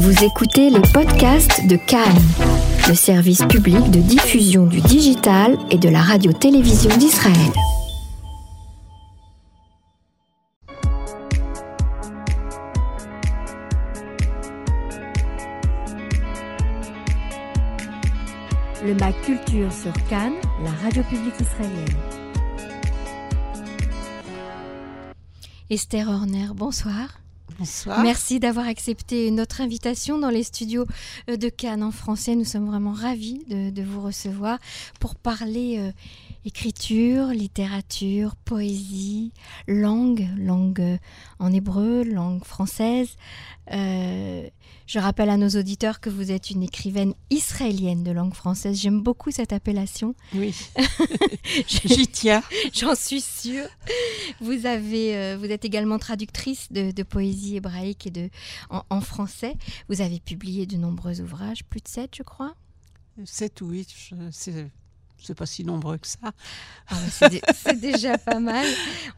Vous écoutez les podcasts de Cannes, le service public de diffusion du digital et de la radio-télévision d'Israël. Le MAC Culture sur Cannes, la radio publique israélienne. Esther Horner, bonsoir. Bonsoir. Merci d'avoir accepté notre invitation dans les studios euh, de Cannes en français. Nous sommes vraiment ravis de, vous recevoir pour parler euh, écriture, littérature, poésie, langue, langue euh, en hébreu, langue française. Je rappelle à nos auditeurs que vous êtes une écrivaine israélienne de langue française. J'aime beaucoup cette appellation. Oui, j'y tiens. J'en suis sûre. Vous, avez, euh, vous êtes également traductrice de, de poésie hébraïque et de, en, en, français. Vous avez publié de nombreux ouvrages, plus de sept, je crois. Sept ou huit, c'est c'est pas si nombreux que ça. Ah c'est, déjà pas mal.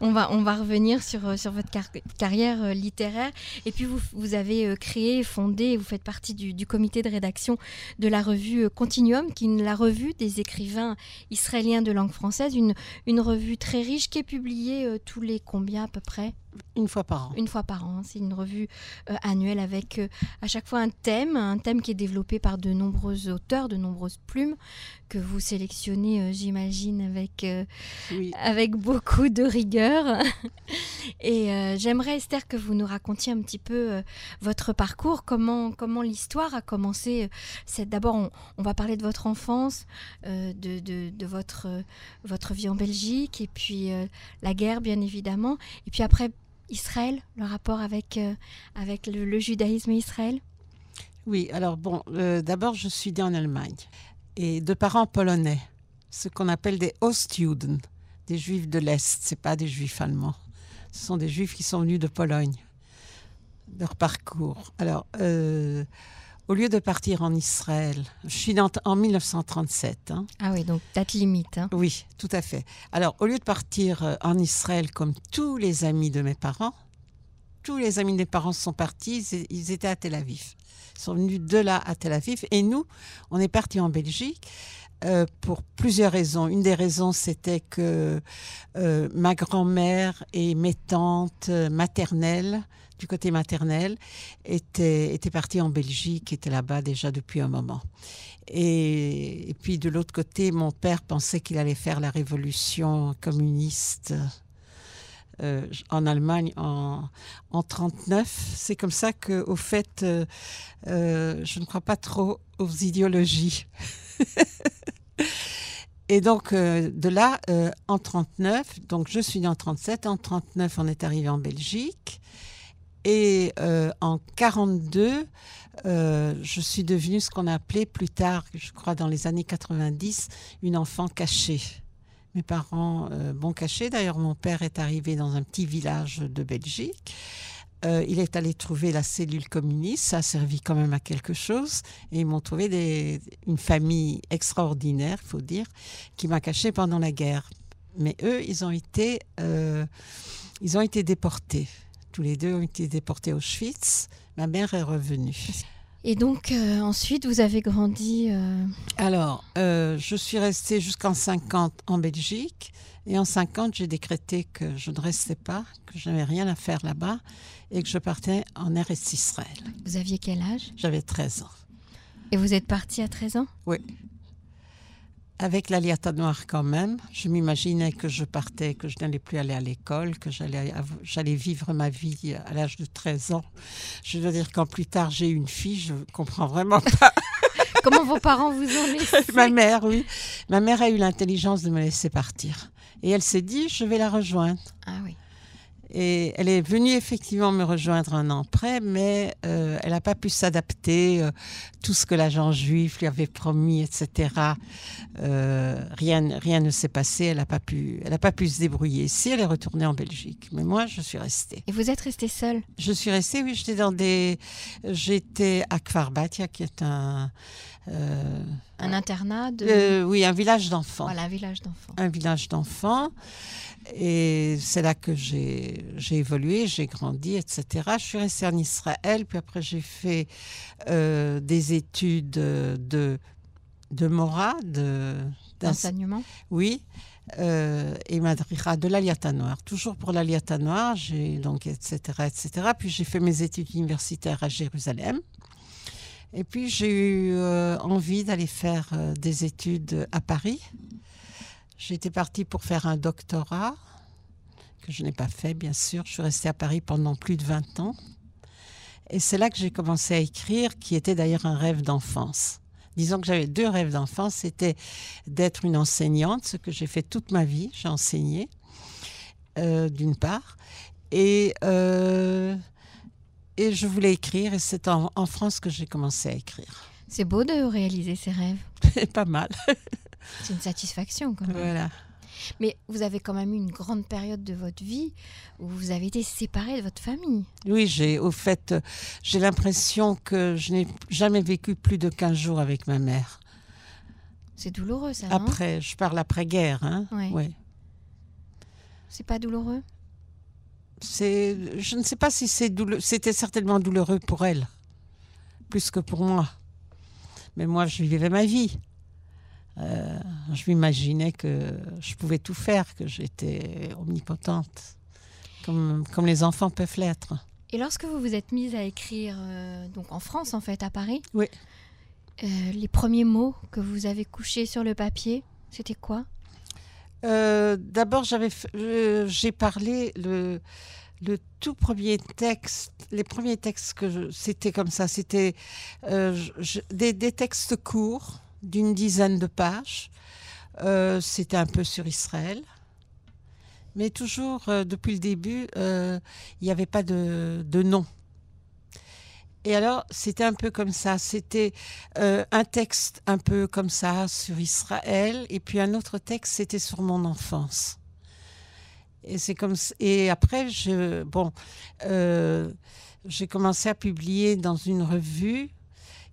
On va, on va revenir sur, sur votre car- carrière euh, littéraire. Et puis, vous, vous avez euh, créé, fondé, vous faites partie du, du, comité de rédaction de la revue euh, Continuum, qui est la revue des écrivains israéliens de langue française, une, une revue très riche qui est publiée euh, tous les combien à peu près? Une fois par an. Une fois par an. C'est une revue euh, annuelle avec euh, à chaque fois un thème, un thème qui est développé par de nombreux auteurs, de nombreuses plumes que vous sélectionnez, euh, j'imagine, avec, oui. avec beaucoup de rigueur. Et j'aimerais, Esther, que vous nous racontiez un petit peu votre parcours, comment, comment l'histoire a commencé. D'abord, on, on, va parler de votre enfance, de, de, de votre, votre vie en Belgique, et puis la guerre, bien évidemment. Et puis après, Israël, le rapport avec, euh, avec le, judaïsme et Israël? Oui, alors bon, euh, d'abord je suis née en Allemagne et de parents polonais, ce qu'on appelle des Ostjuden, des juifs de l'Est, c'est pas des juifs allemands. Ce sont des juifs qui sont venus de Pologne, leur parcours. Alors, euh, au lieu de partir en Israël, je suis dans, en 1937. Hein. Ah oui, donc date limite. Hein. Oui, tout à fait. Alors, au lieu de partir euh, en Israël comme tous les amis de mes parents, tous les amis de mes parents sont partis, ils étaient à Tel Aviv. Ils sont venus de là à Tel Aviv. Et nous, on est partis en Belgique. Euh, pour plusieurs raisons. Une des raisons, c'était que euh, ma grand-mère et mes tantes maternelles du côté maternel, était, était parti en Belgique, était là-bas déjà depuis un moment. Et, puis de l'autre côté, mon père pensait qu'il allait faire la révolution communiste euh, en Allemagne en, en 39. C'est comme ça que, au fait, euh, euh, je ne crois pas trop aux idéologies. Et donc, de là, en 39, donc je suis en 37, en 39, on est arrivé en Belgique. Et euh, en 42, euh, je suis devenue ce qu'on a appelé plus tard, je crois dans les années 90, une enfant cachée. Mes parents euh, m'ont cachée. D'ailleurs, mon père est arrivé dans un petit village de Belgique. Euh, il est allé trouver la cellule communiste, ça a servi quand même à quelque chose. Et ils m'ont trouvé une famille extraordinaire, il faut dire, qui m'a cachée pendant la guerre. Mais eux, ils ont été, euh, ils ont été déportés tous les deux ont été déportés à Auschwitz. Ma mère est revenue. Et donc, euh, ensuite, vous avez grandi euh... Alors, euh, je suis restée jusqu'en 50 en Belgique. Et en 50, j'ai décrété que je ne restais pas, que je n'avais rien à faire là-bas et que je partais en RS Israël. Vous aviez quel âge? J'avais 13 ans. Et vous êtes partie à 13 ans? Oui. Avec l'Aliata Noire quand même, je m'imaginais que je partais, que je n'allais plus aller à l'école, que j'allais, vivre ma vie à l'âge de 13 ans. Je dois dire quand plus tard j'ai eu une fille, je ne comprends vraiment pas. Comment vos parents vous ont laissé Ma mère, oui. Ma mère a eu l'intelligence de me laisser partir. Et elle s'est dit, je vais la rejoindre. Ah oui. Et elle est venue effectivement me rejoindre un an après, mais euh, elle n'a pas pu s'adapter. Euh, tout ce que l'agent juif lui avait promis, etc. Euh, rien, rien ne s'est passé. Elle n'a pas pu, elle n'a pas pu se débrouiller. Si elle est retournée en Belgique, mais moi je suis restée. Et vous êtes restée seule? Je suis restée, oui. J'étais dans des, j'étais à Kfar Batia, qui est un euh, Un internat de... euh, oui, un village d'enfants. Voilà, un village d'enfants. Un village d'enfants. Et c'est là que j'ai j'ai évolué, j'ai grandi, etc. Je suis restée en Israël, puis après j'ai fait euh, des études de, de Mora, de, D'enseignement. oui, euh, et Madrira de l'Aliata Noire. Toujours pour l'Aliata Noire, j'ai donc etc. etc. Puis j'ai fait mes études universitaires à Jérusalem. Et puis j'ai eu euh, envie d'aller faire euh, des études à Paris. J'étais partie pour faire un doctorat que je n'ai pas fait, bien sûr. Je suis restée à Paris pendant plus de 20 ans. Et c'est là que j'ai commencé à écrire, qui était d'ailleurs un rêve d'enfance. Disons que j'avais deux rêves d'enfance. C'était d'être une enseignante, ce que j'ai fait toute ma vie. J'ai enseigné, euh, d'une part. Et, et je voulais écrire, et c'est en, en France que j'ai commencé à écrire. C'est beau de réaliser ses rêves. pas mal. C'est une satisfaction quand même. Voilà. Mais vous avez quand même eu une grande période de votre vie où vous avez été séparé de votre famille. Oui, j'ai au fait, j'ai l'impression que je n'ai jamais vécu plus de 15 jours avec ma mère. C'est douloureux ça, Après, je parle après-guerre. Hein? Ouais. Ouais. C'est pas douloureux? C'est, je ne sais pas si c'est c'était certainement douloureux pour elle, plus que pour moi. Mais moi, je vivais ma vie. Euh, je m'imaginais que je pouvais tout faire, que j'étais omnipotente, comme, comme les enfants peuvent l'être. Et lorsque vous vous êtes mise à écrire, euh, donc en France en fait, à Paris, Oui. euh, les premiers mots que vous avez couchés sur le papier, c'était quoi? Euh, D'abord, j'avais, j'ai parlé le, le tout premier texte, les premiers textes que c'était comme ça, c'était euh, des, des textes courts d'une dizaine de pages. Euh, c'était un peu sur Israël, mais toujours euh, depuis le début, il n'y avait pas de, de nom. Et alors, c'était un peu comme ça. C'était euh, un texte un peu comme ça sur Israël, et puis un autre texte, c'était sur mon enfance. Et c'est comme et après, bon, euh, j'ai commencé à publier dans une revue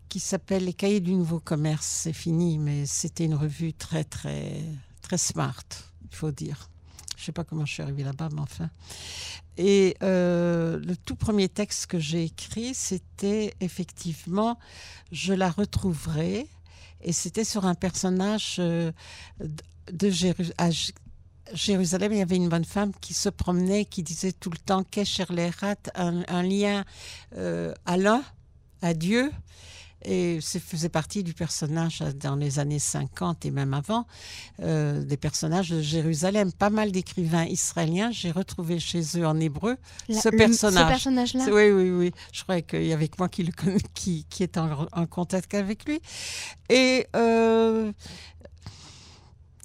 qui s'appelle Les Cahiers du Nouveau Commerce. C'est fini, mais c'était une revue très très très smart, il faut dire. Je sais pas comment je suis arrivée là-bas, mais enfin. Et euh, le tout premier texte que j'ai écrit, c'était effectivement, je la retrouverai, et c'était sur un personnage euh, de Jéru- à J- Jérusalem. Il y avait une bonne femme qui se promenait, qui disait tout le temps Kesher un, un lien euh, à l'un, à Dieu. Et ça faisait partie du personnage dans les années 50 et même avant, euh, des personnages de Jérusalem. Pas mal d'écrivains israéliens, j'ai retrouvé chez eux en hébreu La- ce personnage. Ce personnage-là? Oui, oui, oui. Je croyais qu'il y avait que moi qui, le connais, qui, qui était en, en contact avec lui. Et euh,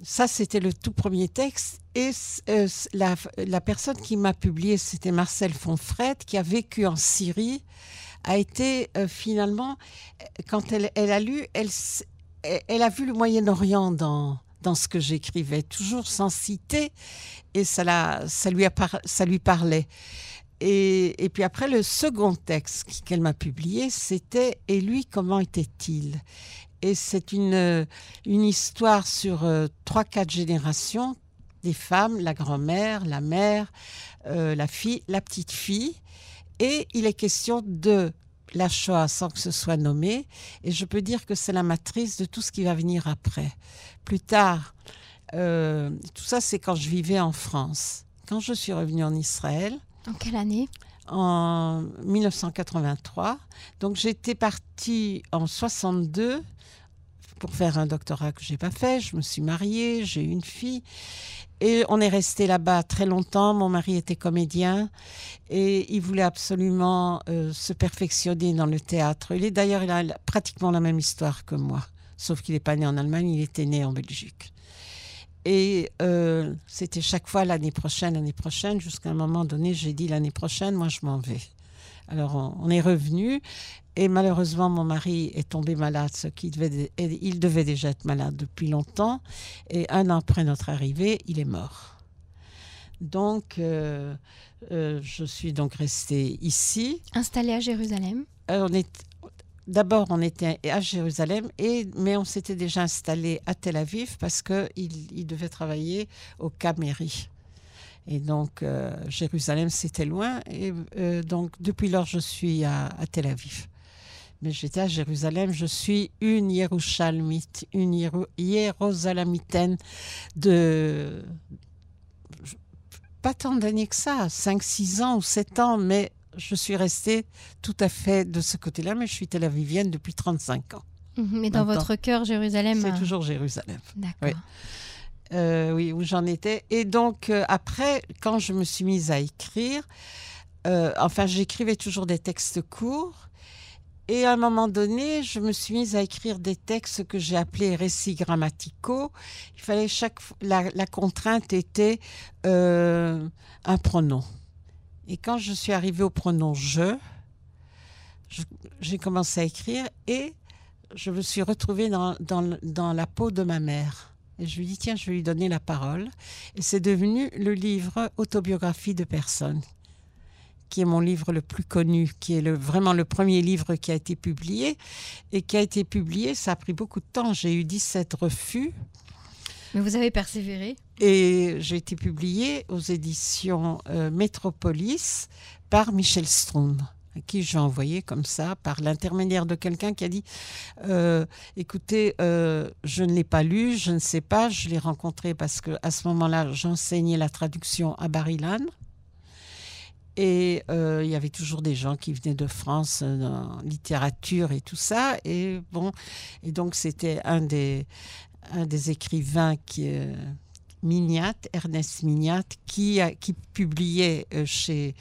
ça, c'était le tout premier texte. Et euh, la, la personne qui m'a publié, c'était Marcel Fonfret, qui a vécu en Syrie, a été euh, finalement, quand elle, elle a lu, elle, elle a vu le Moyen-Orient dans, dans ce que j'écrivais, toujours sans citer, et ça, l'a- ça, lui, a par- ça lui parlait. Et, et puis après, le second texte qu'elle m'a publié, c'était Et lui, comment était-il? Et c'est une, une histoire sur euh, trois, quatre générations des femmes, la grand-mère, la mère, euh, la fille, la petite fille. Et il est question de la Shoah sans que ce soit nommé. Et je peux dire que c'est la matrice de tout ce qui va venir après. Plus tard, euh, tout ça, c'est quand je vivais en France. Quand je suis revenue en Israël, En quelle année? En 1983. Donc j'étais partie en 62 pour faire un doctorat que j'ai pas fait. Je me suis mariée, j'ai une fille et on est resté là-bas très longtemps. Mon mari était comédien et il voulait absolument euh, se perfectionner dans le théâtre. Il est d'ailleurs il a pratiquement la même histoire que moi, sauf qu'il n'est pas né en Allemagne, il était né en Belgique. Et euh, c'était chaque fois l'année prochaine, l'année prochaine, jusqu'à un moment donné, j'ai dit l'année prochaine, moi je m'en vais. Alors on, on est revenu et malheureusement mon mari est tombé malade, ce qui devait, il devait déjà être malade depuis longtemps. Et un an après notre arrivée, il est mort. Donc euh, euh, je suis donc restée ici. Installée à Jérusalem Euh, on est d'abord, on était à Jérusalem, et, mais on s'était déjà installé à Tel Aviv parce qu'il il devait travailler au Caméry. Et donc, euh, Jérusalem, c'était loin. Et euh, donc, depuis lors, je suis à, Tel Aviv. Mais j'étais à Jérusalem, je suis une Yerushalmite, une Jérusalemitaine de. Pas tant d'années que ça, 5, 6 ans ou 7 ans, mais je suis restée tout à fait de ce côté-là, mais je suis tel avivienne depuis 35 ans. Mhm, mais dans votre cœur, Jérusalem C'est euh, toujours Jérusalem. D'accord. Euh, oui, où j'en étais. Et donc, euh, après, quand je me suis mise à écrire, euh, enfin, j'écrivais toujours des textes courts. Et à un moment donné, je me suis mise à écrire des textes que j'ai appelés récits grammaticaux. Il fallait chaque la, la contrainte était un pronom. Et quand je suis arrivée au pronom je, j'ai commencé à écrire et je me suis retrouvée dans, dans, dans la peau de ma mère. Et je lui dis, tiens, je vais lui donner la parole. Et c'est devenu le livre Autobiographie de personne, qui est mon livre le plus connu, qui est le, vraiment le premier livre qui a été publié. Et qui a été publié, ça a pris beaucoup de temps. J'ai eu 17 refus. Mais vous avez persévéré Et j'ai été publié aux éditions euh, Métropolis par Michel Strom à qui j'ai envoyé comme ça, par l'intermédiaire de quelqu'un qui a dit euh, Écoutez, euh, je ne l'ai pas lu, je ne sais pas, je l'ai rencontré parce qu'à ce moment-là, j'enseignais la traduction à Barilan. Et euh, il y avait toujours des gens qui venaient de France en littérature et tout ça. Et bon, et donc c'était un des, un des écrivains qui, Mignat, Ernest Mignat, qui, qui publiait euh, chez,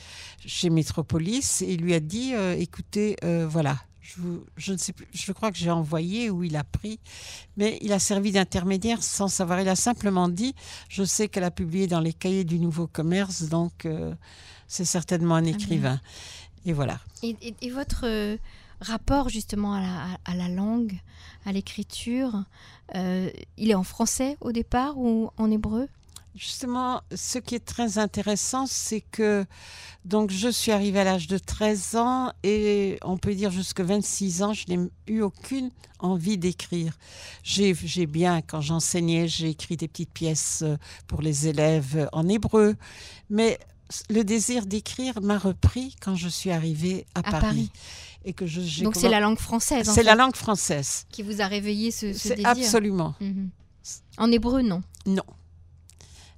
chez Métropolis et lui a dit euh, écoutez, euh, voilà, je, je, ne sais plus, je crois que j'ai envoyé ou il a pris, mais il a servi d'intermédiaire sans savoir. Il a simplement dit je sais qu'elle a publié dans les cahiers du Nouveau Commerce, donc c'est certainement un écrivain. Et voilà. Et, et, votre rapport justement à la, à la langue, à l'écriture, euh, il est en français au départ ou en hébreu? Justement, ce qui est très intéressant, c'est que donc je suis arrivée à l'âge de 13 ans et on peut dire jusqu'à 26 ans, je n'ai eu aucune envie d'écrire. J'ai bien, quand j'enseignais, j'ai écrit des petites pièces euh, pour les élèves en hébreu, mais le désir d'écrire m'a repris quand je suis arrivée à, Paris. Et que je, Donc c'est la langue française. C'est la langue française. Qui vous a réveillé ce, désir. Absolument. Mhm. En hébreu, non. Non.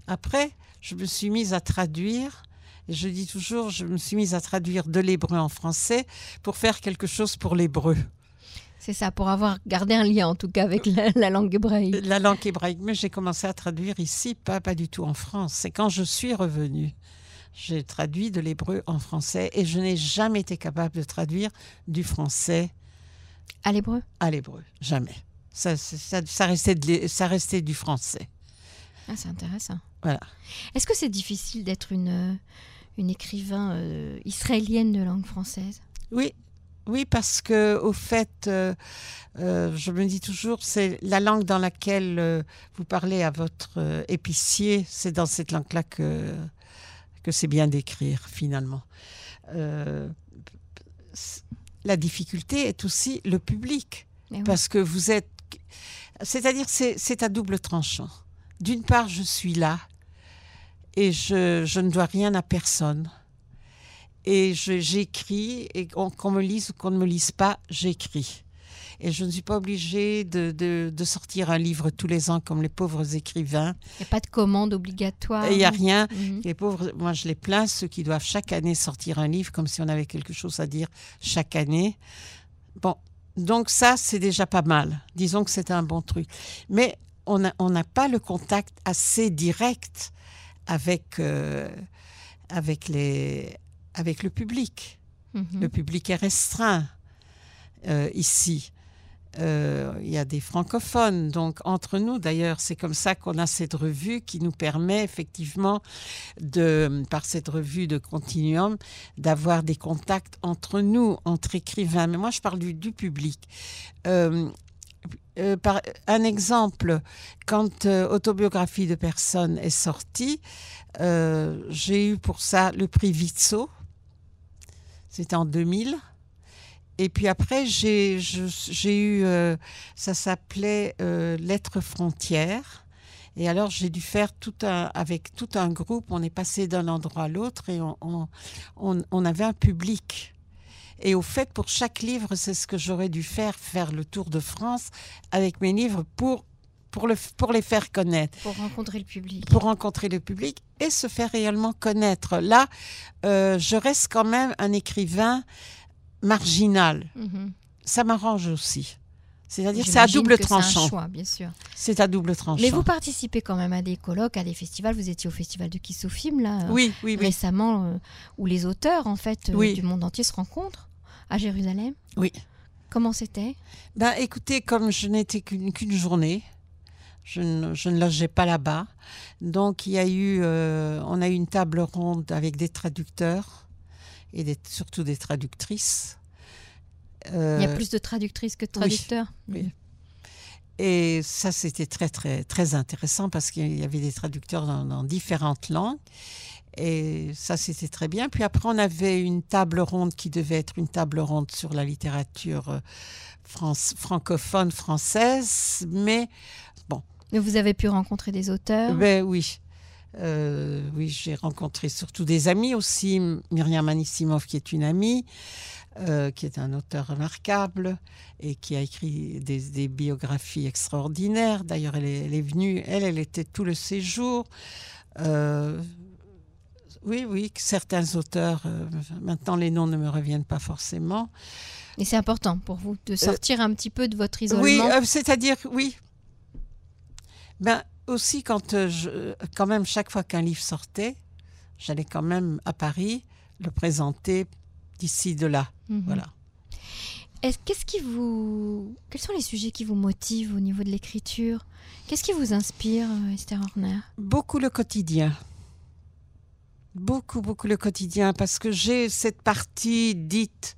Après, je me suis mise à traduire. Je dis toujours, je me suis mise à traduire de l'hébreu en français pour faire quelque chose pour l'hébreu. C'est ça, pour avoir gardé un lien en tout cas avec la, langue hébraïque. La langue hébraïque, mais j'ai commencé à traduire ici, pas, pas du tout en France. C'est quand je suis revenue j'ai traduit de l'hébreu en français et je n'ai jamais été capable de traduire du français à l'hébreu? À l'hébreu, jamais. Ça, ça, restait ça restait du français. Ah, c'est intéressant. Voilà. Est-ce que c'est difficile d'être une, euh, une écrivain euh, israélienne de langue française? Oui, oui, parce que au fait, euh, je me dis toujours, c'est la langue dans laquelle vous parlez à votre épicier, c'est dans cette langue-là que que c'est bien d'écrire finalement. Euh, la difficulté est aussi le public, parce que vous êtes... C'est-à-dire c'est à double tranchant. D'une part, je suis là et je, je ne dois rien à personne. Et j'écris, et qu'on me lise ou qu'on ne me lise pas, j'écris et je ne suis pas obligée de, de, sortir un livre tous les ans comme les pauvres écrivains. Il n'y a pas de commande obligatoire. Il n'y a rien. Mhm. Les pauvres, moi je les plains, ceux qui doivent chaque année sortir un livre comme si on avait quelque chose à dire chaque année. Bon, donc ça c'est déjà pas mal. Disons que c'est un bon truc. Mais on n'a on pas le contact assez direct avec, euh, avec, les, avec le public. Mhm. Le public est restreint euh, ici. Euh, il y a des francophones. Donc, entre nous, d'ailleurs, c'est comme ça qu'on a cette revue qui nous permet effectivement, de, par cette revue de Continuum, d'avoir des contacts entre nous, entre écrivains. Mais moi, je parle du, public. Euh, euh, un exemple, quand Autobiographie de personne est sortie, j'ai eu pour ça le prix Vizzo. C'était en 2000. Et puis après, j'ai eu, euh, ça s'appelait euh, Lettres frontières. Et alors, j'ai dû faire tout un, avec tout un groupe, on est passé d'un endroit à l'autre et on, on, on- on avait un public. Et au fait, pour chaque livre, c'est ce que j'aurais dû faire, faire le tour de France avec mes livres pour, pour, le, pour les faire connaître Pour rencontrer le public. pour rencontrer le public et se faire réellement connaître. Là, euh, je reste quand même un écrivain marginal. Mhm. Ça m'arrange aussi. C'est-à-dire, c'est à double tranchant. choix, bien sûr. C'est à double tranchant. Mais vous participez quand même à des colloques, à des festivals. Vous étiez au festival de Kiss au film là Oui, oui, oui. récemment, euh, où les auteurs en fait euh, du monde entier se rencontrent à Jérusalem. Oui. Comment c'était? Ben, écoutez, comme je n'étais qu'une journée, je ne, je ne logeais pas là-bas. Donc, il y a eu, euh, on a eu une table ronde avec des traducteurs et des- surtout des traductrices. Euh, Il y a plus de traductrices que de traducteurs. oui. Et ça, c'était très, très, très intéressant parce qu'il y avait des traducteurs dans, dans différentes langues. Et ça, c'était très bien. Puis après, on avait une table ronde qui devait être une table ronde sur la littérature euh, France, francophone française. Mais, Mais vous avez pu rencontrer des auteurs. ben oui. Euh, oui, j'ai rencontré surtout des amis aussi. Myriam Anissimov, qui est une amie, euh, qui est un auteur remarquable et qui a écrit des, des biographies extraordinaires. D'ailleurs, elle est, elle est venue, elle, elle était tout le séjour. Euh, oui, oui, certains auteurs, maintenant les noms ne me reviennent pas forcément. Et c'est important pour vous de sortir un petit peu de votre Oui, isolement. euh, c'est-à-dire, oui. Ben, aussi, quand, euh, je, quand même, chaque fois qu'un livre sortait, j'allais quand même à Paris le présenter d'ici, de là. Mhm. Voilà. Est-ce- Qu'est-ce qui vous, quels sont les sujets qui vous motivent au niveau de l'écriture? Qu'est-ce qui vous inspire, euh, Esther Horner? Beaucoup le quotidien. Beaucoup, beaucoup le quotidien, parce que j'ai cette partie dite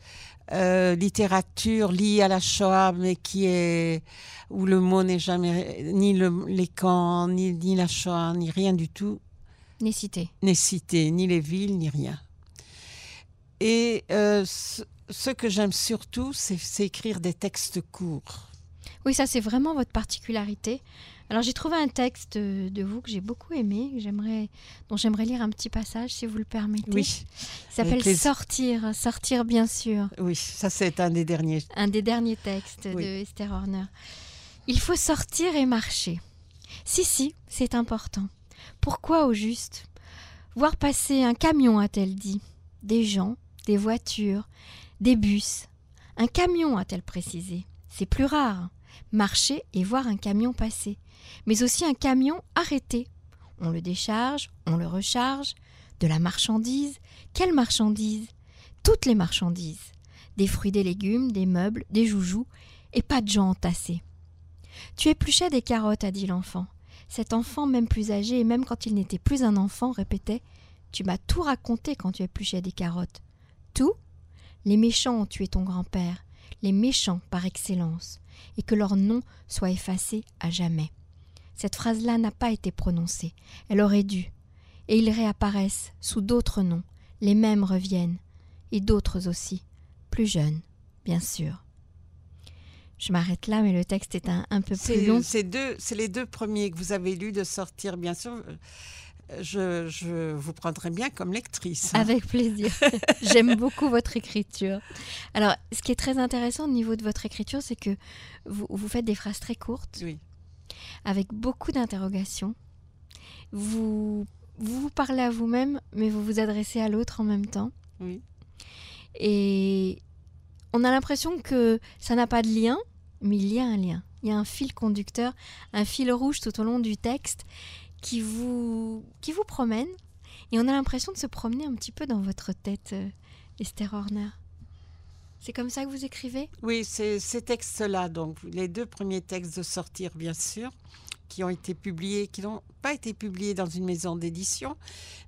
euh, littérature liée à la Shoah, mais qui est où le mot n'est jamais ni le, les camps, ni, ni la Shoah, ni rien du tout Les cités. n'est cité, ni les villes, ni rien. Et euh, ce, ce que j'aime surtout, c'est c'est écrire des textes courts. Oui, ça c'est vraiment votre particularité. Alors j'ai trouvé un texte de, de vous que j'ai beaucoup aimé, que j'aimerais, dont j'aimerais lire un petit passage, si vous le permettez. Oui, Il s'appelle les- Sortir, sortir bien sûr. oui, ça c'est un des derniers. un des derniers textes Oui. de Esther Horner. Il faut sortir et marcher. Si, si, c'est important. Pourquoi au juste? Voir passer un camion, a-t-elle dit. Des gens, des voitures, des bus. Un camion, a-t-elle précisé. C'est plus rare. Marcher et voir un camion passer. Mais aussi un camion arrêté. On le décharge, on le recharge. De la marchandise. Quelle marchandise? Toutes les marchandises des fruits, des légumes, des meubles, des joujoux, et pas de gens entassés. Tu épluchais des carottes, a dit l'enfant. Cet enfant, même plus âgé, et même quand il n'était plus un enfant, répétait Tu m'as tout raconté quand tu épluchais des carottes. Tout? Les méchants ont tué ton grand-père, les méchants par excellence, et que leur nom soit effacé à jamais. Cette phrase-là n'a pas été prononcée, elle aurait dû. Et ils réapparaissent sous d'autres noms, les mêmes reviennent, et d'autres aussi plus jeune, bien sûr. Je m'arrête là, mais le texte est un, un peu plus long. c'est les deux premiers que vous avez lus de sortir, bien sûr. Je, je vous prendrai bien comme lectrice. Avec plaisir. J'aime beaucoup votre écriture. Alors, ce qui est très intéressant au niveau de votre écriture, c'est que vous, vous faites des phrases très courtes, Oui, avec beaucoup d'interrogations. Vous, vous vous parlez à vous-même, mais vous vous adressez à l'autre en même temps. oui. Et on a l'impression que ça n'a pas de lien, mais il y a un lien. Il y a un fil conducteur, un fil rouge tout au long du texte qui vous, qui vous promène. Et on a l'impression de se promener un petit peu dans votre tête, euh, Esther Horner. C'est comme ça que vous écrivez? Oui, c'est ces textes-là, donc les deux premiers textes de sortir, bien sûr, qui ont été publiés, qui n'ont pas été publiés dans une maison d'édition,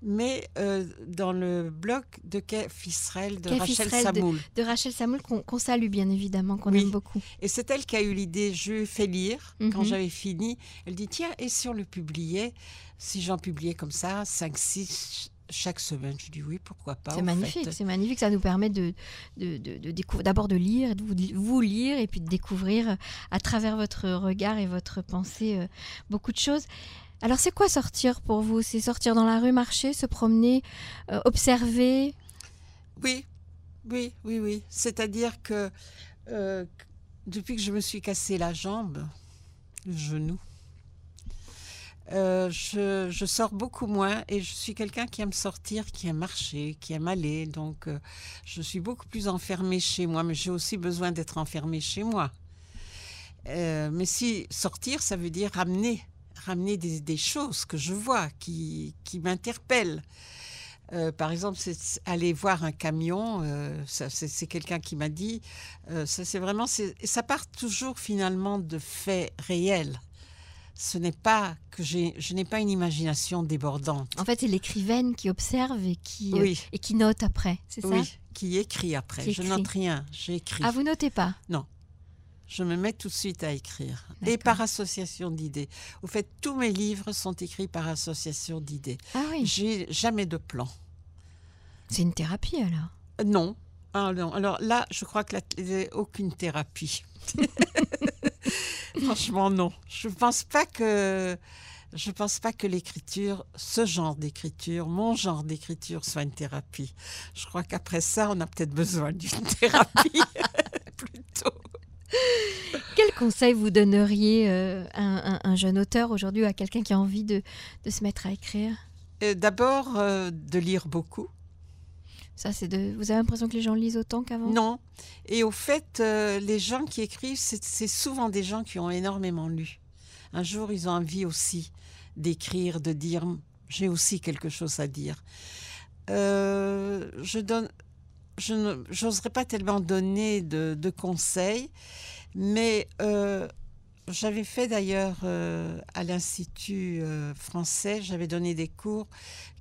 mais euh, dans le blog de Kef Israël de Kef Rachel Israël Samoul. De Rachel Samoul, qu'on salue bien évidemment, qu'on Oui. aime beaucoup. Et c'est elle qui a eu l'idée, je fait lire quand Mhm. j'avais fini. Elle dit, tiens, et si on le publiait, si j'en publiais comme ça, 5, 6 chaque semaine, je dis oui, pourquoi pas. C'est magnifique, c'est magnifique. Ça nous permet de, de, de- de découvrir, d'abord de lire, de vous, vous lire et puis de découvrir euh, à travers votre regard et votre pensée euh, beaucoup de choses. Alors, c'est quoi sortir pour vous? C'est sortir dans la rue, marcher, se promener, euh, observer? Oui, oui, oui, oui. C'est-à-dire que euh, depuis que je me suis cassé la jambe, le genou, euh, je, sors beaucoup moins et je suis quelqu'un qui aime sortir, qui aime marcher, qui aime aller. Donc, euh, je suis beaucoup plus enfermée chez moi, mais j'ai aussi besoin d'être enfermée chez moi. Euh, mais si sortir, ça veut dire ramener, ramener des, choses que je vois, qui, qui m'interpellent. Par exemple, c'est aller voir un camion. c'est, quelqu'un qui m'a dit. c'est vraiment. ça part toujours finalement de faits réels. Ce n'est pas que je n'ai pas une imagination débordante. En fait, c'est l'écrivaine qui observe et qui, euh, oui, et qui note après, c'est ça oui, qui écrit après. Qui je note rien, j'écris. Ah, vous notez pas Je me mets tout de suite à écrire. Et par association d'idées. Au fait, tous mes livres sont écrits par association d'idées. Ah oui, J'ai jamais de plan. c'est une thérapie alors? Euh, Non. Ah, non. Alors là, je crois que la- aucune thérapie. Franchement, non. Je pense pas que je pense pas que l'écriture, ce genre d'écriture, mon genre d'écriture, soit une thérapie. Je crois qu'après ça, on a peut-être besoin d'une thérapie plutôt. Quel conseil vous donneriez euh, à un, un- un jeune auteur aujourd'hui, à quelqu'un qui a envie de, de se mettre à écrire? Euh, D'abord, euh, de lire beaucoup. Vous avez l'impression que les gens lisent autant qu'avant? Non. Et au fait, euh, les gens qui écrivent, c'est souvent des gens qui ont énormément lu. Un jour, ils ont envie aussi d'écrire, de dire j'ai aussi quelque chose à dire. Euh, je donne, je n'oserais pas tellement donner de, conseils, mais euh, j'avais fait d'ailleurs à l'Institut français, j'avais donné des cours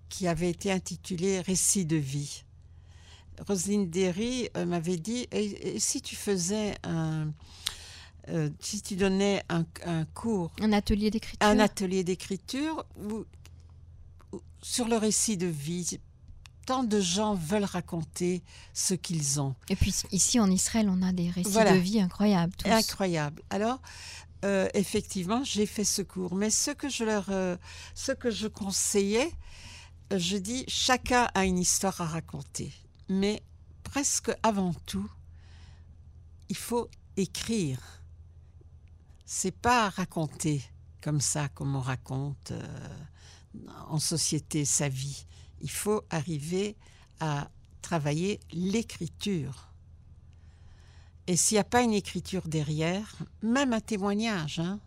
qui avaient été intitulés Récits de vie. Roselyne Derry euh, m'avait dit et, et si tu faisais un. euh, si tu donnais un, un cours, Un atelier d'écriture un atelier d'écriture où- où- sur le récit de vie, tant de gens veulent raconter ce qu'ils ont. Et puis ici en Israël, on a des récits Voilà. de vie incroyables. tous. Incroyable. Alors, euh, effectivement, j'ai fait ce cours. Mais ce que je leur, euh, ce que je conseillais, je dis, chacun a une histoire à raconter. Mais presque avant tout, il faut écrire. C'est pas raconter comme ça, comme on raconte euh, en société sa vie. Il faut arriver à travailler l'écriture. Et s'il n'y a pas une écriture derrière, même un témoignage, hein,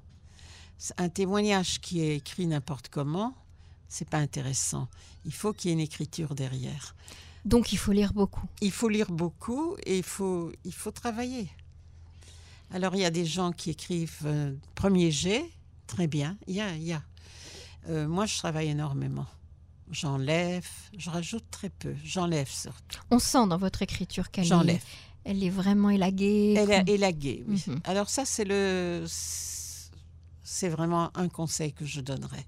un témoignage qui est écrit n'importe comment, c'est pas intéressant. Il faut qu'il y ait une écriture derrière. Donc il faut lire beaucoup. Il faut lire beaucoup et il faut, il faut travailler. Alors il y a des gens qui écrivent euh, premier jet, très bien, il y a. il y a. Euh, moi, je travaille énormément. J'enlève, je rajoute très peu. J'enlève surtout. On sent dans votre écriture qu'elle est, elle est vraiment élaguée. Elle est élaguée, oui. Mhm. Alors ça, c'est le, c'est vraiment un conseil que je donnerais.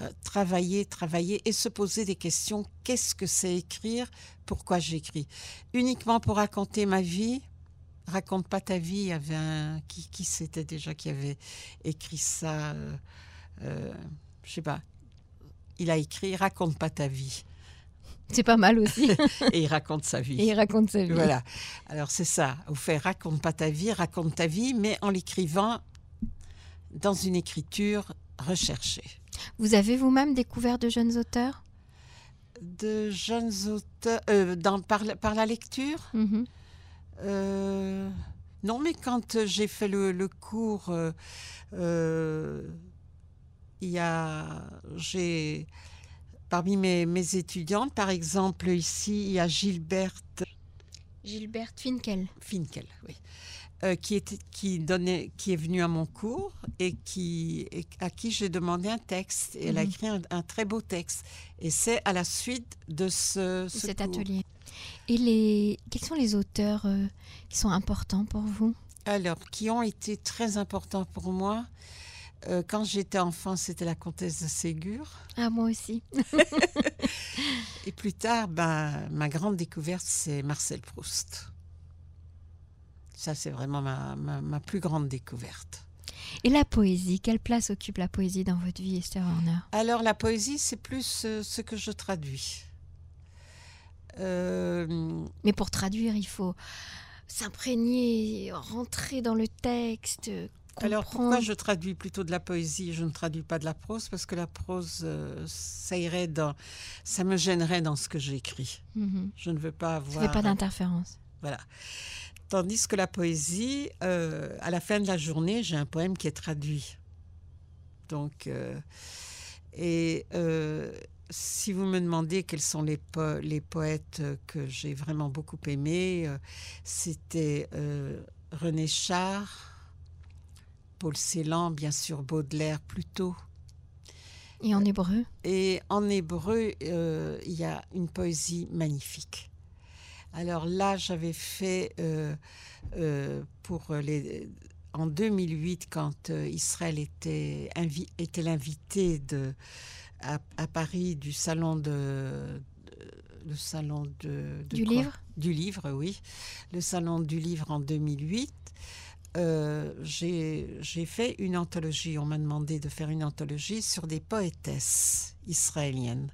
Euh, travailler, travailler et se poser des questions. Qu'est-ce que c'est écrire? Pourquoi j'écris? Uniquement pour raconter ma vie? Raconte pas ta vie. Il y avait un qui, qui c'était déjà qui avait écrit ça. euh, euh, je sais pas. Il a écrit Raconte pas ta vie C'est pas mal aussi. et il raconte sa vie. Et il raconte sa vie. Voilà. Alors c'est ça. Vous fait raconte pas ta vie, raconte ta vie, mais en l'écrivant dans une écriture recherchée. Vous avez vous-même découvert de jeunes auteurs? De jeunes auteurs, euh, dans, par, la- par la lecture? Mhm. euh, Non, mais quand j'ai fait le, le cours, euh, il y a, j'ai, parmi mes, mes étudiantes, par exemple, ici, il y a Gilberte Gilberte Finkel. Finkel, oui. Euh, qui, était, qui, donnait, qui est venue à mon cours et, qui, et à qui j'ai demandé un texte. Et elle a Mhm. écrit un, un très beau texte. Et c'est à la suite de ce, cet cours. atelier. Et les... quels sont les auteurs euh, qui sont importants pour vous? Alors, qui ont été très importants pour moi. Euh, quand j'étais enfant, c'était la comtesse de Ségur. Ah, moi aussi. Et plus tard, ben, ma grande découverte, c'est Marcel Proust. Ça, c'est vraiment ma, ma, ma plus grande découverte. Et la poésie, quelle place occupe la poésie dans votre vie, Esther Horner Alors, la poésie, c'est plus euh, ce que je traduis. Euh, Mais pour traduire, il faut s'imprégner, rentrer dans le texte. alors, pourquoi je traduis plutôt de la poésie? Je ne traduis pas de la prose parce que la prose, euh, ça irait dans, ça me gênerait dans ce que j'écris. Mhm. Je ne veux pas avoir. fait pas d'interférence. Voilà. Tandis que la poésie, euh, à la fin de la journée, j'ai un poème qui est traduit. Donc, euh, et euh, si vous me demandez quels sont les, po- les poètes que j'ai vraiment beaucoup aimés, c'était René Char, Paul Celan, bien sûr Baudelaire plutôt. Et en hébreu? Et en hébreu, il y a une poésie magnifique. Alors là, j'avais fait euh, euh, pour les, en 2008, quand euh, Israël était, était l'invité de, à, à Paris du salon de, de- le salon de, de Du quoi livre du livre, oui, le salon du livre en 2008. euh, j'ai j'ai fait une anthologie. On m'a demandé de faire une anthologie sur des poétesses israéliennes.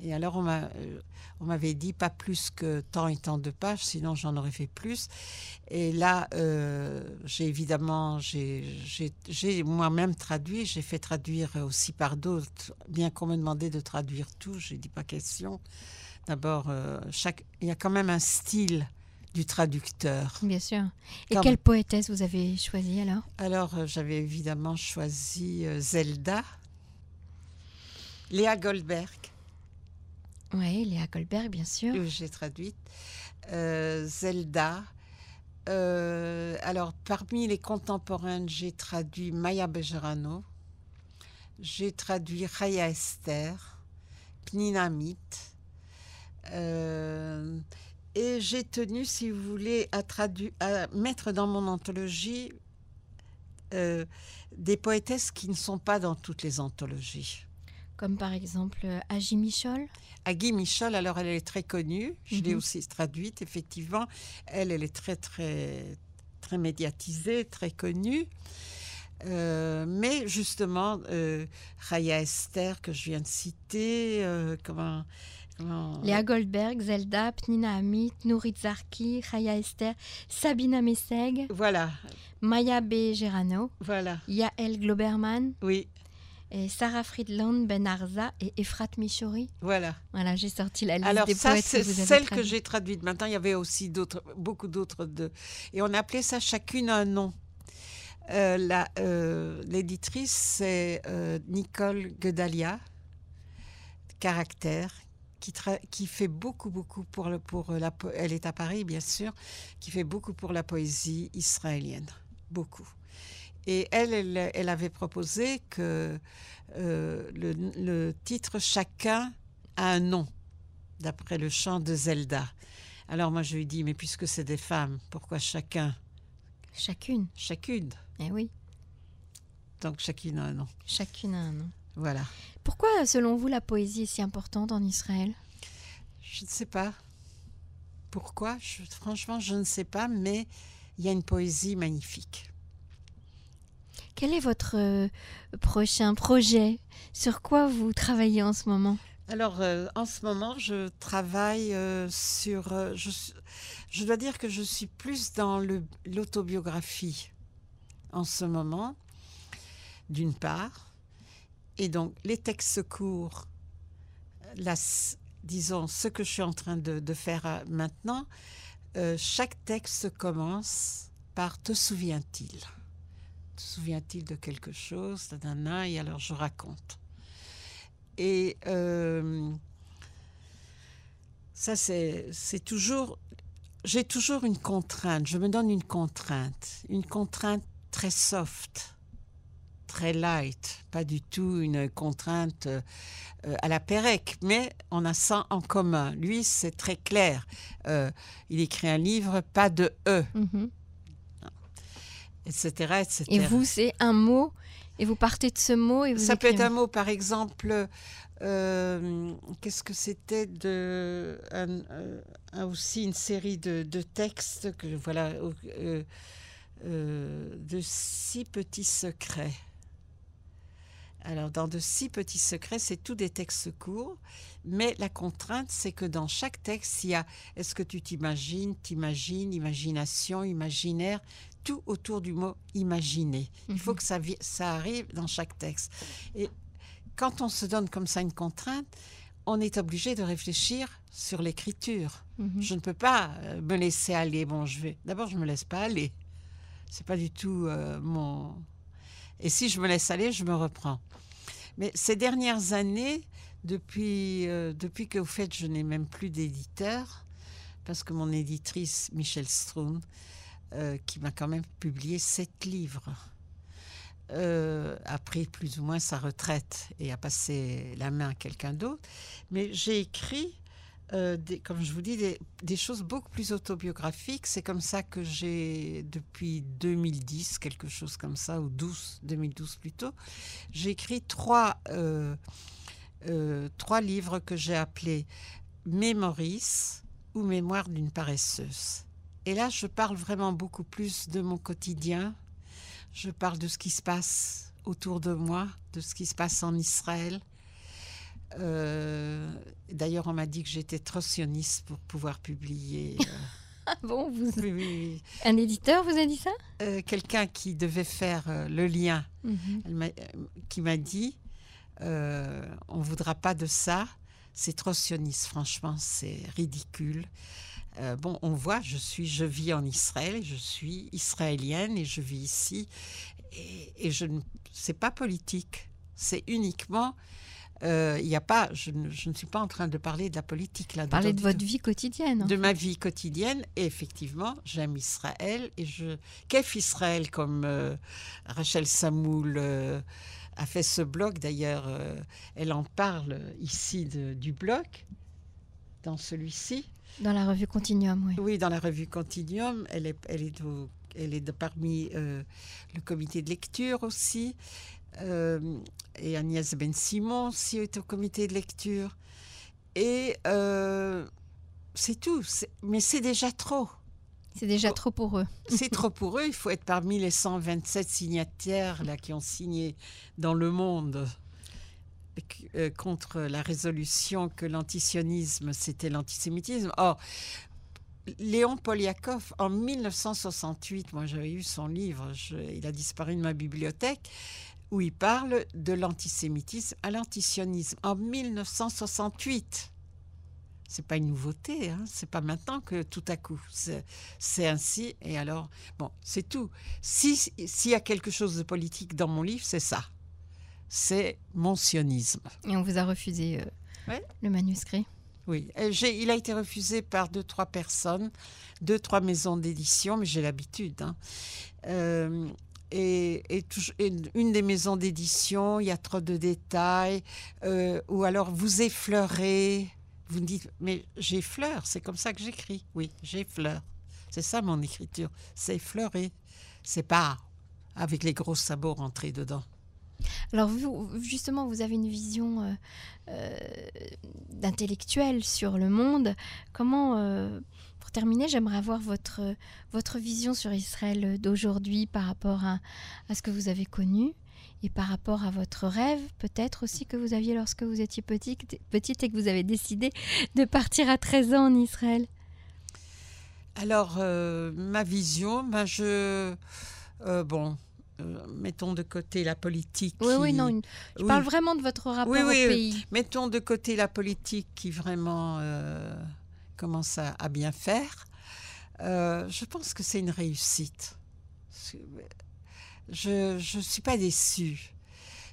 Et alors, on euh, on m'avait dit pas plus que tant et tant de pages, sinon j'en aurais fait plus. Et là, euh, j'ai évidemment, j'ai, moi-même traduit, j'ai fait traduire aussi par d'autres, bien qu'on me demandait de traduire tout, j'ai dit pas question. D'abord, euh, chaque, il y a quand même un style du traducteur. Bien sûr. Et Comme- quelle poétesse vous avez choisi alors? Alors, euh, j'avais évidemment choisi euh, Zelda, Léa Goldberg, Oui, Léa Goldberg, bien sûr. j'ai traduite, euh, Zelda. Euh, alors, parmi les contemporaines, j'ai traduit Maya Bejerano, j'ai traduit Raya Esther, Pnina Mit, euh, et j'ai tenu, si vous voulez, à mettre dans mon anthologie euh, des poétesses qui ne sont pas dans toutes les anthologies. Comme par exemple euh, Agi Michol. Agui Michel, alors elle est très connue, je l'ai Mhm. aussi traduite, effectivement. Elle, elle est très, très, très médiatisée, très connue. Euh, mais justement, euh, Raya Esther, que je viens de citer, euh, comment, comment- Léa Goldberg, Zelda, Pnina Amit, Nourit Zarki, Raya Esther, Sabina Messeg, Voilà, Maya B. Gerano, voilà, Yael Globerman, oui, et Sarah Friedland Ben Arza et Efrat Michouri. voilà. Voilà, j'ai sorti la liste Alors des ça, poètes c'est celle que j'ai traduite. Maintenant, il y avait aussi d'autres, beaucoup d'autres. De... Et on appelait ça chacune un nom. Euh, euh, l'éditrice, c'est euh, Nicole Gedalia, caractère, qui, qui fait beaucoup, beaucoup pour, le, pour la... Elle est à Paris, bien sûr, qui fait beaucoup pour la poésie israélienne. Beaucoup. Et elle, elle, elle avait proposé que euh, le, le titre Chacun a un nom, d'après le chant de Zelda. Alors moi, je lui dis, mais puisque c'est des femmes, pourquoi chacun? Chacune. Chacune. Eh oui, Donc chacune a un nom. chacune a un nom. Voilà. Pourquoi, selon vous, la poésie est si importante en Israël? Je ne sais pas pourquoi? Je- franchement, je ne sais pas, mais il y a une poésie magnifique. Quel est votre euh, prochain projet? Sur quoi vous travaillez en ce moment? Alors, euh, en ce moment, je travaille euh, sur... je, dois dire que je suis plus dans l'autobiographie en ce moment, d'une part. Et donc, les textes courts, disons, ce que je suis en train de, de faire maintenant, chaque texte commence par « Te souvient-il » Souvient-il de quelque chose nanana, Et alors, je raconte. Et euh, ça, c'est toujours. J'ai toujours une contrainte. Je me donne une contrainte. Une contrainte très soft, très light. Pas du tout une contrainte euh, à la Pérec, mais on a ça en commun. Lui, c'est très clair. Euh, il écrit un livre, pas de E, Mhm. Etc. etc. Et vous, c'est un mot Et vous partez de ce mot et vous Ça peut être un mot, par exemple, euh, qu'est-ce que c'était de un- euh, un- aussi une série de, de textes que voilà euh, euh, de six petits secrets. Alors, dans de six petits secrets, c'est tous des textes courts, mais la contrainte, c'est que dans chaque texte, il y a est-ce que tu t'imagines, t'imagines, imagination, imaginaire, tout autour du mot imaginer. Il faut Mhm. que ça, arrive dans chaque texte. Et quand on se donne comme ça une contrainte, on est obligé de réfléchir sur l'écriture. Mhm. Je ne peux pas euh, me laisser aller. Bon, je vais. D'abord, je me laisse pas aller. C'est pas du tout euh, mon. Et si je me laisse aller, je me reprends. Mais ces dernières années, depuis euh, depuis que au fait, je n'ai même plus d'éditeur, parce que mon éditrice Michel Stroun, euh, qui m'a quand même publié sept livres, euh, a pris plus ou moins sa retraite et a passé la main à quelqu'un d'autre. Mais j'ai écrit euh, comme je vous dis, des, choses beaucoup plus autobiographiques. C'est comme ça que j'ai, depuis 2010, quelque chose comme ça, ou 12, 2012 plutôt, j'ai écrit trois, trois livres que j'ai appelés Mémoris ou Mémoire d'une paresseuse. Et là, je parle vraiment beaucoup plus de mon quotidien. Je parle de ce qui se passe autour de moi, de ce qui se passe en Israël. Euh, D'ailleurs, on m'a dit que j'étais trop sioniste pour pouvoir publier. euh, Ah bon, vous... oui, oui, oui. un éditeur vous a dit ça? Euh, Quelqu'un qui devait faire euh, le lien, Mhm. elle euh, qui m'a dit on ne voudra pas de ça, c'est trop sioniste, franchement, c'est ridicule. Euh, bon, on voit, je suis, je vis en Israël, je suis israélienne et je vis ici, et, et je ne, c'est pas politique, c'est uniquement, euh, il y a pas, je ne, je ne suis pas en train de parler de la politique là. Parler de votre vie quotidienne. de ma vie quotidienne. Et effectivement, j'aime Israël. Et je kiffe Israël comme euh, Rachel Samoul a fait ce blog. D'ailleurs, elle en parle ici de- du blog, dans celui-ci. Dans la revue Continuum, oui. Oui, dans la revue Continuum. Elle est, elle est, au- elle est de parmi euh, le comité de lecture aussi. Euh, et Agnès Ben Simon aussi est au comité de lecture. Et euh, c'est tout. Mais c'est déjà trop. C'est déjà trop pour eux. C'est trop pour eux. Il faut être parmi les 127 signataires là, qui ont signé dans le monde euh, contre la résolution que l'antisionisme, c'était l'antisémitisme. Or, Léon Poliakov, en 1968, moi j'avais eu son livre, il a disparu de ma bibliothèque, où il parle de l'antisémitisme à l'antisionisme en 1968. C'est pas une nouveauté, hein, c'est pas maintenant que tout à coup c'est ainsi. Et alors, bon, c'est tout. Si- S'il y a quelque chose de politique dans mon livre, c'est ça. C'est mon sionisme. Et on vous a refusé euh, le manuscrit. Oui, il a été refusé par deux, trois personnes, deux, trois maisons d'édition, mais j'ai l'habitude. hein. Euh, et, et touj- et une des maisons d'édition, il y a trop de détails, euh, ou alors vous effleurez, vous me dites, mais j'effleure, c'est comme ça que j'écris. Oui, j'effleure. C'est ça mon écriture, c'est effleurer. C'est pas avec les gros sabots rentrés dedans. Alors justement, vous avez une vision euh, euh, d'intellectuel sur le monde. Comment, euh, pour terminer, j'aimerais avoir votre, votre vision sur Israël d'aujourd'hui par rapport à, ce que vous avez connu et par rapport à votre rêve, peut-être aussi que vous aviez lorsque vous étiez petite, petite et que vous avez décidé de partir à 13 ans en Israël. Alors, ma vision, ben je. bon, euh, mettons de côté la politique. Oui, qui- oui, non, une- je oui. parle vraiment de votre rapport Oui, oui, au oui. pays. Mettons de côté la politique qui vraiment euh, commence à, à bien faire. Euh, je pense que c'est une réussite. Je ne suis pas déçue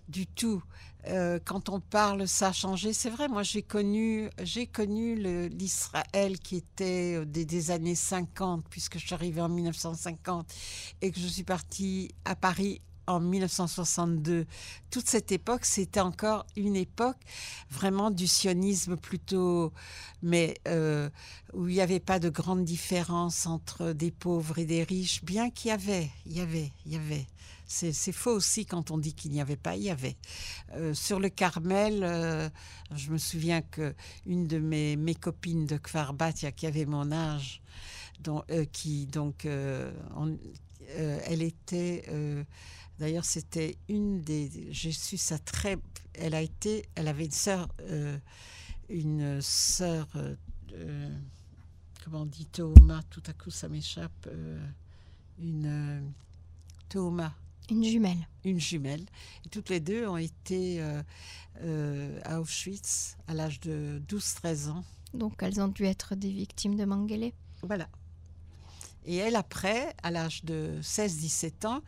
du tout. Euh, quand on parle, ça a changé. C'est vrai, moi j'ai connu, j'ai connu l'Israël qui était euh, des, des années 50, puisque je suis arrivée en 1950 et que je suis partie à Paris en 1962, toute cette époque, c'était encore une époque vraiment du sionisme plutôt, mais euh, où il n'y avait pas de grande différence entre des pauvres et des riches, bien qu'il y avait, il y avait, il y avait. C'est faux aussi quand on dit qu'il n'y avait pas, il y avait. Euh, sur le Carmel, euh, je me souviens que une de mes, mes copines de Kfarbatia, qui avait mon âge, qui donc, elle était D'ailleurs, c'était une des. J'ai su ça très. Elle a été. Elle avait une sœur. Euh, une sœur. Euh, comment on dit Touma Tout à coup, ça m'échappe. Euh, une. Touma. Une jumelle. Une jumelle. Et toutes les deux ont été à Auschwitz à l'âge de 12-13 ans. Donc elles ont dû être des victimes de Mengele. Voilà. Et elle, après, à l'âge de 16-17 ans,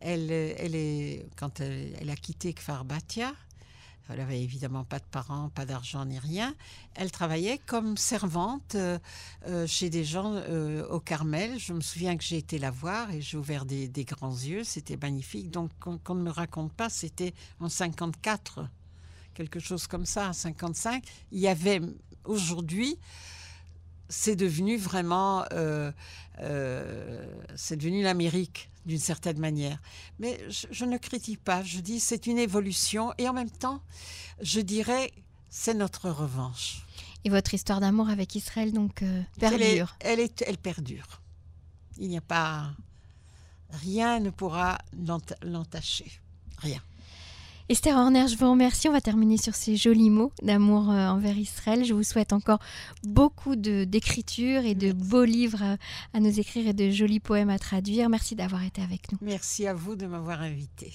elle, elle est, quand elle, a quitté Kfarbatia, elle n'avait évidemment pas de parents, pas d'argent ni rien. Elle travaillait comme servante euh, euh, chez des gens euh, au Carmel. Je me souviens que j'ai été la voir et j'ai ouvert des, grands yeux. C'était magnifique. Donc, qu'on ne me raconte pas, c'était en 54, quelque chose comme ça, en 55. Il y avait aujourd'hui c'est devenu vraiment, euh, euh, c'est devenu l'Amérique d'une certaine manière. Mais je, ne critique pas, je dis c'est une évolution et en même temps, je dirais c'est notre revanche. Et votre histoire d'amour avec Israël donc euh, perdure. Elle, est, elle perdure. Il n'y a pas rien ne pourra l'entacher, rien. Esther Horner, je vous remercie. On va terminer sur ces jolis mots d'amour euh, envers Israël. Je vous souhaite encore beaucoup d'écriture et de beaux livres à, nous écrire et de jolis poèmes à traduire. Merci d'avoir été avec nous. Merci à vous de m'avoir invité.